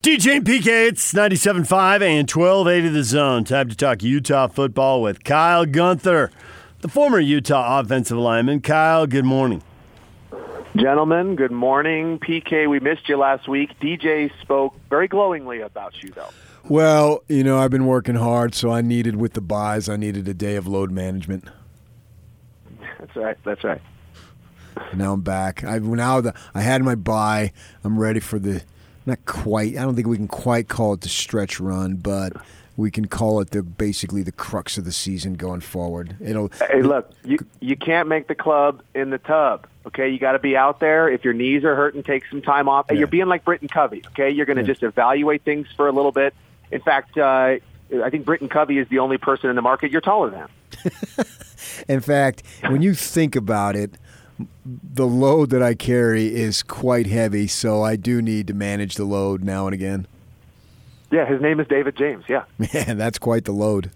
DJ and PK, it's 97.5 and 1280 the zone. Time to talk Utah football with Kyle Gunther, the former Utah offensive lineman. Kyle, good morning. Gentlemen, good morning. PK, we missed you last week. DJ spoke very glowingly about you, though. Well, you know, I've been working hard, so I needed with the byes, I needed a day of load management. That's right. That's right. Now I'm back. I now the I had my bye. I'm ready for the not quite. I don't think we can quite call it the stretch run, but we can call it the basically the crux of the season going forward. It'll. Hey, look, you you can't make the club in the tub. Okay, you got to be out there. If your knees are hurting, take some time off. Yeah. You're being like Britton Covey. Okay, you're going to Yeah. just evaluate things for a little bit. In fact, uh, I think Britton Covey is the only person in the market you're taller than. In fact, when you think about it, the load that I carry is quite heavy, so I do need to manage the load now and again. Yeah, his name is David James. Yeah. Man, that's quite the load.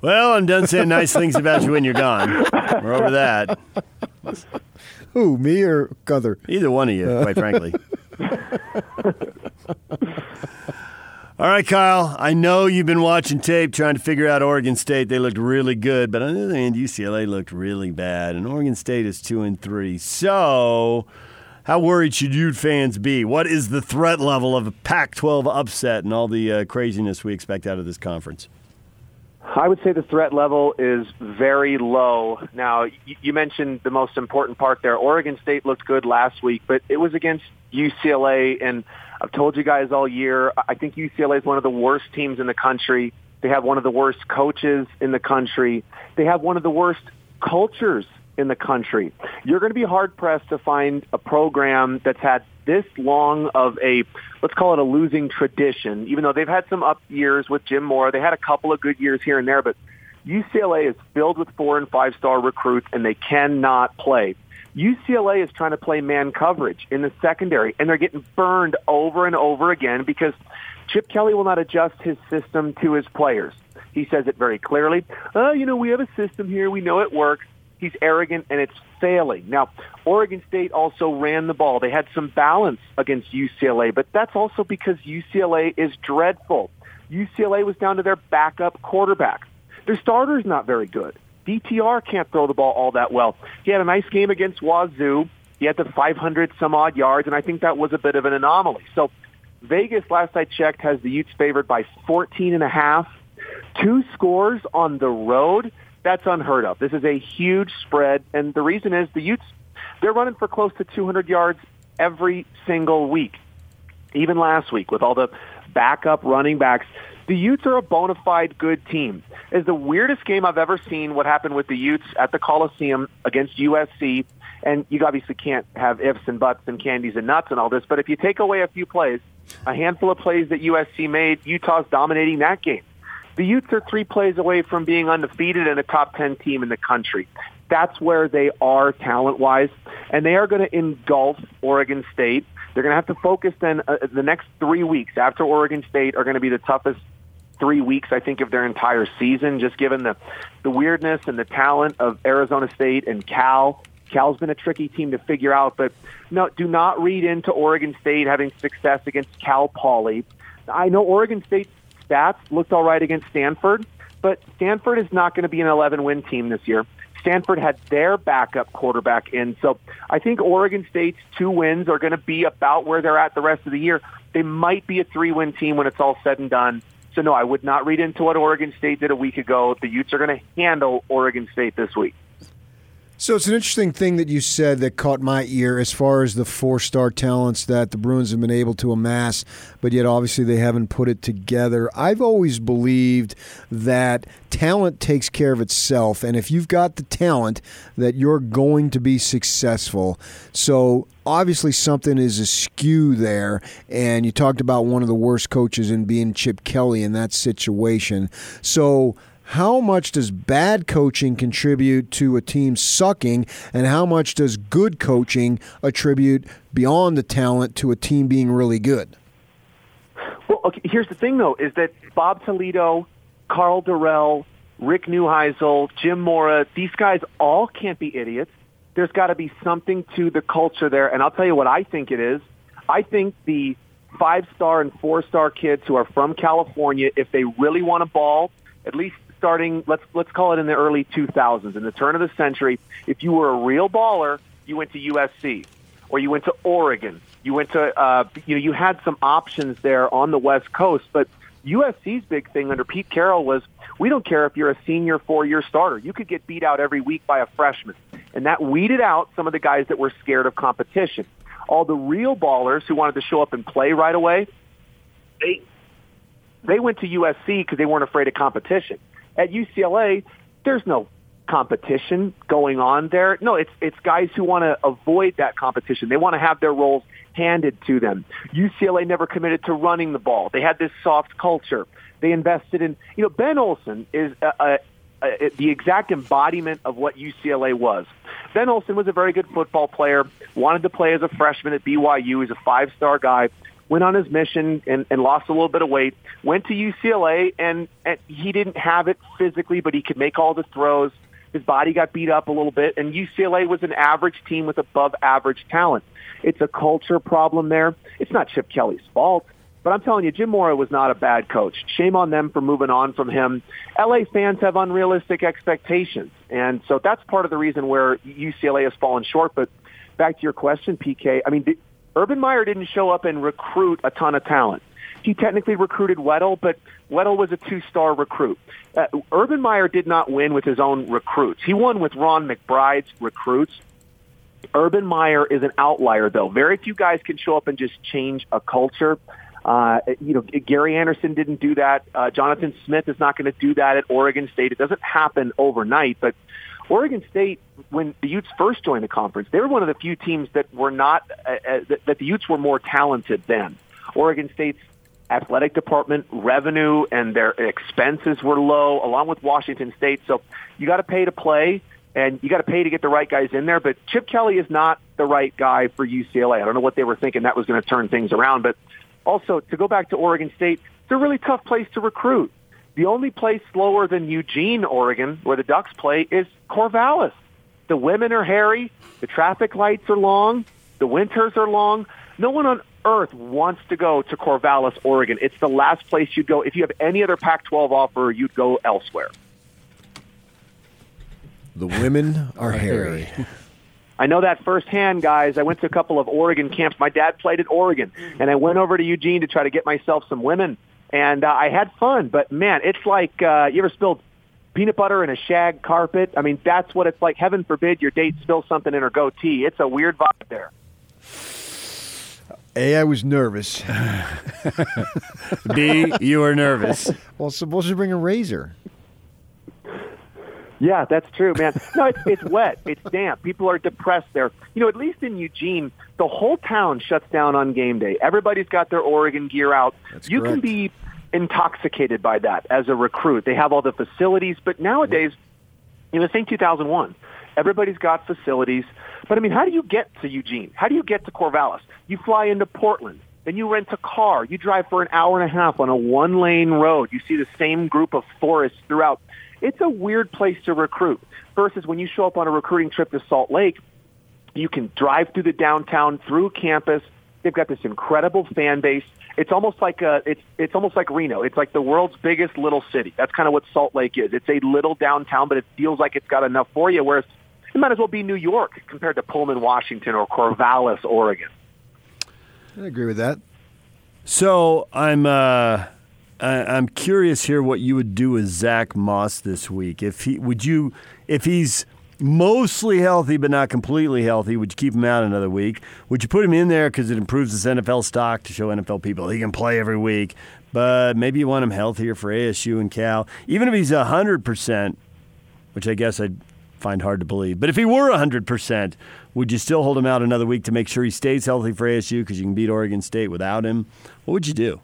Well, I'm done saying nice things about you when you're gone. We're over that. Who, me or Gunther? Either one of you, quite frankly. All right, Kyle. I know you've been watching tape trying to figure out Oregon State. They looked really good, but on the other hand, UCLA looked really bad, and Oregon State is two and three. So, how worried should Ute fans be? What is the threat level of a Pac-12 upset and all the uh, craziness we expect out of this conference? I would say the threat level is very low. Now, you mentioned the most important part there. Oregon State looked good last week, but it was against UCLA, and I've told you guys all year, I think UCLA is one of the worst teams in the country. They have one of the worst coaches in the country. They have one of the worst cultures in the country. You're going to be hard pressed to find a program that's had this long of a, let's call it a losing tradition, even though they've had some up years with Jim Mora. They had a couple of good years here and there, but UCLA is filled with four and five star recruits and they cannot play. UCLA is trying to play man coverage in the secondary and they're getting burned over and over again because Chip Kelly will not adjust his system to his players. He says it very clearly. Oh, you know, we have a system here. We know it works. He's arrogant and it's failing. Now, Oregon State also ran the ball. They had some balance against UCLA, but that's also because UCLA is dreadful. UCLA was down to their backup quarterback. Their starter's not very good. DTR can't throw the ball all that well. He had a nice game against Wazoo. He had the 500 some odd yards, and I think that was a bit of an anomaly. So Vegas, last I checked, has the Utes favored by 14 and a half. Two scores on the road. That's unheard of. This is a huge spread, and the reason is the Utes, they're running for close to 200 yards every single week. Even last week with all the backup running backs, the Utes are a bona fide good team. It's the weirdest game I've ever seen what happened with the Utes at the Coliseum against USC. And you obviously can't have ifs and buts and candies and nuts and all this, but if you take away a few plays, a handful of plays that USC made, Utah's dominating that game. The Utes are three plays away from being undefeated and a top 10 team in the country. That's where they are talent-wise, and they are going to engulf Oregon State. They're going to have to focus then uh, the next three weeks after Oregon State are going to be the toughest three weeks, I think, of their entire season, just given the, the weirdness and the talent of Arizona State and Cal. Cal's been a tricky team to figure out, but no, do not read into Oregon State having success against Cal Poly. I know Oregon State stats looked all right against Stanford, but Stanford is not going to be an 11 win team this year. Stanford had their backup quarterback in. So I think Oregon State's two wins are going to be about where they're at the rest of the year. They might be a three win team when it's all said and done. So no, I would not read into what Oregon State did a week ago. The Utes are going to handle Oregon State this week. So it's an interesting thing that you said that caught my ear as far as the four star talents that the Bruins have been able to amass, but yet obviously they haven't put it together. I've always believed that talent takes care of itself, and if you've got the talent, that you're going to be successful. So obviously something is askew there, and you talked about one of the worst coaches in being Chip Kelly in that situation. So how much does bad coaching contribute to a team sucking, and how much does good coaching attribute beyond the talent to a team being really good? Well, okay, here's the thing, though, is that Bob Toledo, Karl Dorrell, Rick Neuheisel, Jim Mora, these guys all can't be idiots. There's got to be something to the culture there. And I'll tell you what I think it is. I think the five-star and four-star kids who are from California, if they really want to ball, at least starting, let's let's call it in the early 2000s, in the turn of the century, if you were a real baller, you went to USC or you went to Oregon. You went to, uh, you know, you had some options there on the West Coast, but USC's big thing under Pete Carroll was we don't care if you're a senior four-year starter. You could get beat out every week by a freshman. And that weeded out some of the guys that were scared of competition. All the real ballers who wanted to show up and play right away, they they went to USC because they weren't afraid of competition. At UCLA, there's no competition going on there. No, it's it's guys who want to avoid that competition. They want to have their roles handed to them. UCLA never committed to running the ball. They had this soft culture. They invested in, you know, Ben Olson is a, a, a, the exact embodiment of what UCLA was. Ben Olson was a very good football player, wanted to play as a freshman at BYU. He's a five-star guy went on his mission and, and lost a little bit of weight, went to UCLA, and, and he didn't have it physically, but he could make all the throws. His body got beat up a little bit, and UCLA was an average team with above average talent. It's a culture problem there. It's not Chip Kelly's fault. But I'm telling you, Jim Mora was not a bad coach. Shame on them for moving on from him. LA fans have unrealistic expectations. And so that's part of the reason where UCLA has fallen short. But back to your question, PK, I mean, Urban Meyer didn't show up and recruit a ton of talent. He technically recruited Weddle, but Weddle was a two-star recruit. Uh, Urban Meyer did not win with his own recruits. He won with Ron McBride's recruits. Urban Meyer is an outlier, though. Very few guys can show up and just change a culture. Uh, you know, Gary Anderson didn't do that. Uh, Jonathan Smith is not going to do that at Oregon State. It doesn't happen overnight, but Oregon State, when the Utes first joined the conference, they were one of the few teams that were not uh, uh, that the Utes were more talented than. Oregon State's athletic department revenue and their expenses were low, along with Washington State. So you got to pay to play, and you got to pay to get the right guys in there. But Chip Kelly is not the right guy for UCLA. I don't know what they were thinking that was going to turn things around, but also to go back to Oregon State, it's a really tough place to recruit. The only place slower than Eugene, Oregon, where the Ducks play, is Corvallis. The women are hairy. The traffic lights are long. The winters are long. No one on earth wants to go to Corvallis, Oregon. It's the last place you'd go. If you have any other Pac-12 offer, you'd go elsewhere. The women are hairy. I know that firsthand, guys. I went to a couple of Oregon camps. My dad played at Oregon, and I went over to Eugene to try to get myself some women and uh, I had fun. But man, it's like uh, you ever spilled peanut butter in a shag carpet? I mean, that's what it's like. Heaven forbid your date spills something in her goatee. It's a weird vibe there. A, I was nervous. B, you were nervous. well, suppose you bring a razor. Yeah, that's true, man. No, it's, it's wet. It's damp. People are depressed there. You know, at least in Eugene, the whole town shuts down on game day. Everybody's got their Oregon gear out. That's you correct. can be intoxicated by that as a recruit. They have all the facilities, but nowadays, you know, think 2001. Everybody's got facilities. But I mean, how do you get to Eugene? How do you get to Corvallis? You fly into Portland. Then you rent a car. You drive for an hour and a half on a one-lane road. You see the same group of forests throughout. It's a weird place to recruit. Versus when you show up on a recruiting trip to Salt Lake, you can drive through the downtown, through campus. They've got this incredible fan base. It's almost like a, it's it's almost like Reno. It's like the world's biggest little city. That's kind of what Salt Lake is. It's a little downtown, but it feels like it's got enough for you. Whereas it might as well be New York compared to Pullman, Washington, or Corvallis, Oregon. I agree with that. So I'm uh, I, I'm curious here what you would do with Zack Moss this week. If he would you if he's mostly healthy but not completely healthy, would you keep him out another week? Would you put him in there because it improves his NFL stock to show NFL people he can play every week? But maybe you want him healthier for ASU and Cal. Even if he's hundred percent, which I guess I'd find hard to believe. But if he were 100%, would you still hold him out another week to make sure he stays healthy for ASU because you can beat Oregon State without him? What would you do?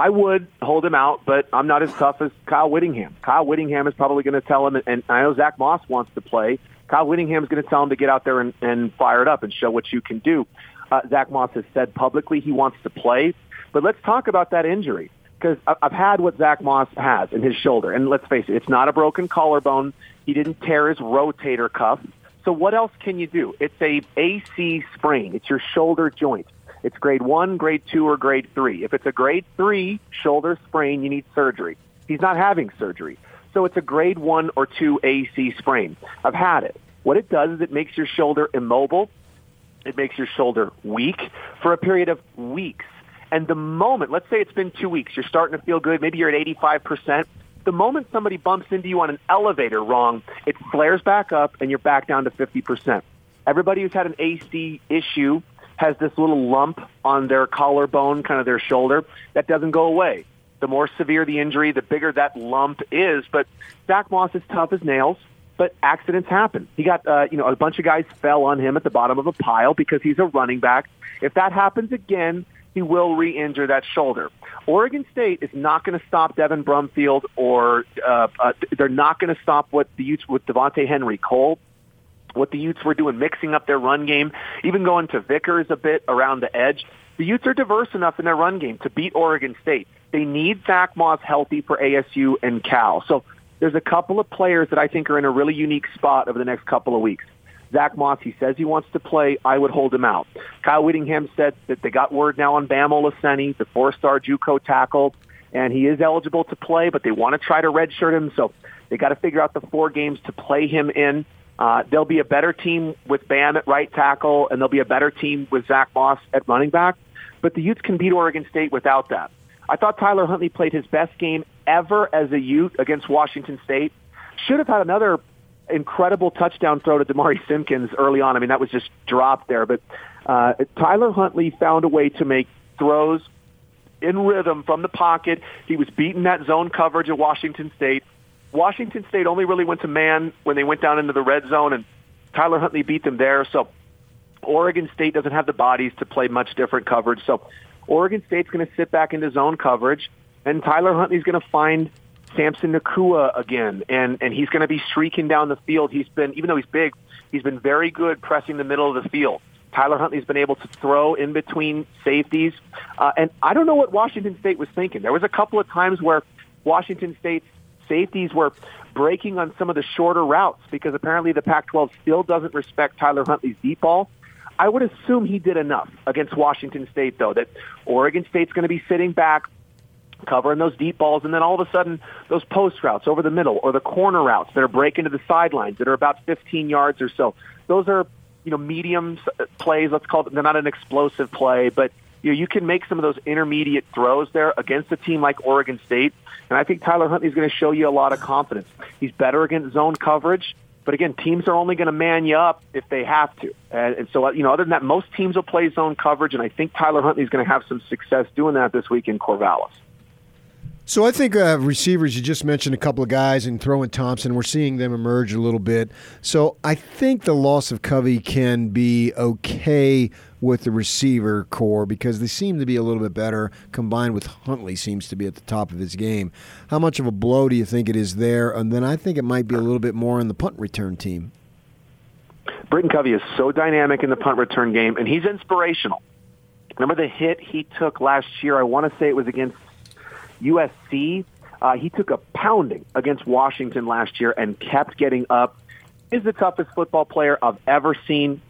I would hold him out, but I'm not as tough as Kyle Whittingham. Kyle Whittingham is probably going to tell him, and I know Zack Moss wants to play. Kyle Whittingham is going to tell him to get out there and, and fire it up and show what you can do. Uh, Zack Moss has said publicly he wants to play, but let's talk about that injury because I've had what Zack Moss has in his shoulder, and let's face it, it's not a broken collarbone. He didn't tear his rotator cuff. So what else can you do? It's a AC sprain. It's your shoulder joint. It's grade one, grade two, or grade three. If it's a grade three shoulder sprain, you need surgery. He's not having surgery. So it's a grade one or two AC sprain. I've had it. What it does is it makes your shoulder immobile. It makes your shoulder weak for a period of weeks. And the moment, let's say it's been two weeks, you're starting to feel good, maybe you're at 85%. The moment somebody bumps into you on an elevator wrong, it flares back up and you're back down to 50%. Everybody who's had an AC issue has this little lump on their collarbone, kind of their shoulder, that doesn't go away. The more severe the injury, the bigger that lump is. But Zack Moss is tough as nails but accidents happen. He got, uh, you know, a bunch of guys fell on him at the bottom of a pile because he's a running back. If that happens again, he will re-injure that shoulder. Oregon State is not going to stop Devin Brumfield, or uh, uh, they're not going to stop what the with Devontae Henry Cole. What the Utes were doing, mixing up their run game, even going to Vickers a bit around the edge. The Utes are diverse enough in their run game to beat Oregon State. They need Zack Moss healthy for ASU and Cal. So there's a couple of players that I think are in a really unique spot over the next couple of weeks. Zack Moss, he says he wants to play. I would hold him out. Kyle Whittingham said that they got word now on Bam Olaseni, the four-star JUCO tackle, and he is eligible to play, but they want to try to redshirt him. So they got to figure out the four games to play him in. Uh, there'll be a better team with Bam at right tackle, and there'll be a better team with Zack Moss at running back. But the Utes can beat Oregon State without that. I thought Tyler Huntley played his best game ever as a Ute against Washington State. Should have had another incredible touchdown throw to Demari Simpkins early on. I mean, that was just dropped there. But uh, Tyler Huntley found a way to make throws in rhythm from the pocket. He was beating that zone coverage at Washington State. Washington State only really went to man when they went down into the red zone, and Tyler Huntley beat them there. So Oregon State doesn't have the bodies to play much different coverage. So Oregon State's going to sit back into zone coverage, and Tyler Huntley's going to find Samson Nacua again, and and he's going to be streaking down the field. He's been, even though he's big, he's been very good pressing the middle of the field. Tyler Huntley's been able to throw in between safeties, uh, and I don't know what Washington State was thinking. There was a couple of times where Washington State's safeties were breaking on some of the shorter routes because apparently the Pac-12 still doesn't respect Tyler Huntley's deep ball. I would assume he did enough against Washington State, though, that Oregon State's going to be sitting back, covering those deep balls, and then all of a sudden, those post routes over the middle or the corner routes that are breaking to the sidelines that are about 15 yards or so. Those are, you know, medium plays. Let's call them. They're not an explosive play, but you know, you can make some of those intermediate throws there against a team like Oregon State. And I think Tyler Huntley is going to show you a lot of confidence. He's better against zone coverage. But again, teams are only going to man you up if they have to. And, and so, uh, you know, other than that, most teams will play zone coverage, and I think Tyler Huntley is going to have some success doing that this week in Corvallis. So I think uh, receivers. You just mentioned a couple of guys and throwing Thompson. We're seeing them emerge a little bit. So I think the loss of Covey can be okay with the receiver corps because they seem to be a little bit better. Combined with Huntley seems to be at the top of his game. How much of a blow do you think it is there? And then I think it might be a little bit more in the punt return team. Britton Covey is so dynamic in the punt return game, and he's inspirational. Remember the hit he took last year? I want to say it was against USC. Uh, he took a pounding against Washington last year and kept getting up. Is the toughest football player I've ever seen.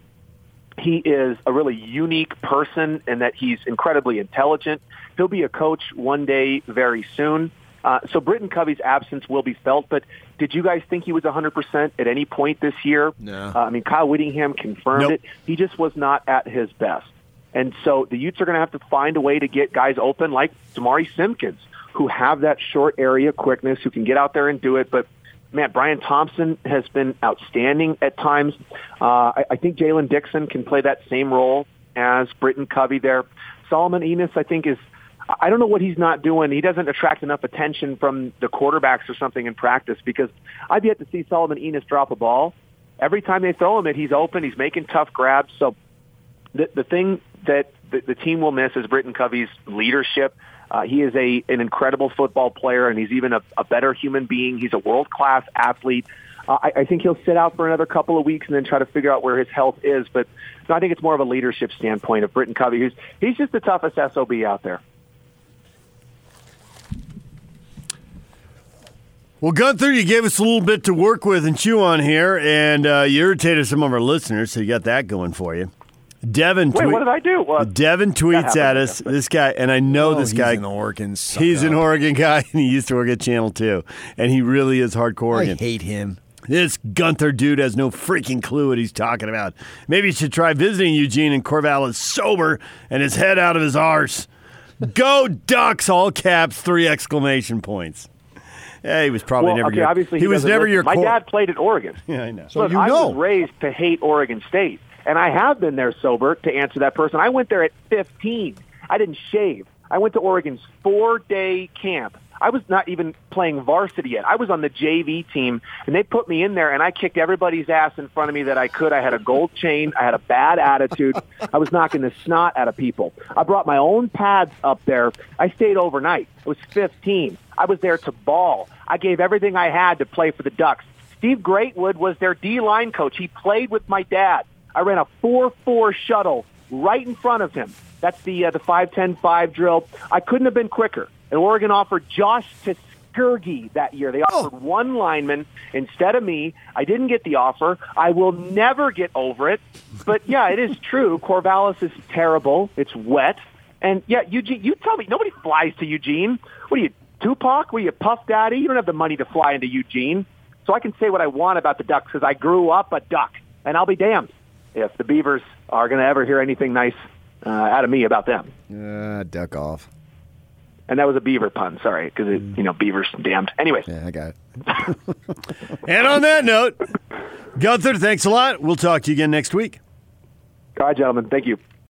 He is a really unique person in that he's incredibly intelligent. He'll be a coach one day very soon. Uh, so Britton Covey's absence will be felt, but did you guys think he was 100% at any point this year? No. Uh, I mean, Kyle Whittingham confirmed Nope. it. He just was not at his best. And so the Utes are going to have to find a way to get guys open like Demari Simpkins, who have that short area quickness, who can get out there and do it. But man, Bryan Thompson has been outstanding at times. Uh, I, I think Jaylen Dixon can play that same role as Britton Covey there. Solomon Enis, I think, is I don't know what he's not doing. He doesn't attract enough attention from the quarterbacks or something in practice because I've yet to see Solomon Enis drop a ball. Every time they throw him it, he's open. He's making tough grabs. So the, the thing that the, the team will miss is Britton Covey's leadership. Uh, he is a an incredible football player, and he's even a, a better human being. He's a world class athlete. Uh, I, I think he'll sit out for another couple of weeks and then try to figure out where his health is. But no, I think it's more of a leadership standpoint of Britton Covey, who's he's just the toughest sob out there. Well, Gunther, you gave us a little bit to work with and chew on here, and uh, you irritated some of our listeners, so you got that going for you. Devin. Wait, tweet- what did I do? Well, Devin tweets at us. This guy, and I know Oh, this he's guy. an Oregon. suck He's an up. Oregon guy, and he used to work at Channel Two, and he really is hardcore I Oregon. hate him. This Gunther dude has no freaking clue what he's talking about. Maybe you should try visiting Eugene and Corvallis sober and his head out of his arse. Go Ducks! All caps, three exclamation points. Yeah, he was probably well, never okay, your. obviously he, was doesn't never listen. your. My cor- dad played at Oregon. Yeah, I know. So Look, you I know. was raised to hate Oregon State, and I have been there sober. To answer that person, I went there at 15. I didn't shave. I went to Oregon's four-day camp. I was not even playing varsity yet. I was on the JV team, and they put me in there, and I kicked everybody's ass in front of me that I could. I had a gold chain. I had a bad attitude. I was knocking the snot out of people. I brought my own pads up there. I stayed overnight. I was 15. I was there to ball. I gave everything I had to play for the Ducks. Steve Greatwood was their D-line coach. He played with my dad. I ran a 4-4 shuttle right in front of him. That's the uh, the 5-10-5 drill. I couldn't have been quicker. And Oregon offered Josh to Tuskegee that year. They offered one lineman instead of me. I didn't get the offer. I will never get over it. But yeah, it is true. Corvallis is terrible. It's wet. And yeah, Eugene, you tell me nobody flies to Eugene. What are you, Tupac? What are you, Puff Daddy? You don't have the money to fly into Eugene. So I can say what I want about the Ducks because I grew up a Duck, and I'll be damned if the Beavers are going to ever hear anything nice uh, out of me about them. Uh, duck off. And that was a beaver pun, sorry, because you know beavers damned. Anyways, Yeah, I got it. And on that note, Gunther, thanks a lot. We'll talk to you again next week. all right, gentlemen, thank you.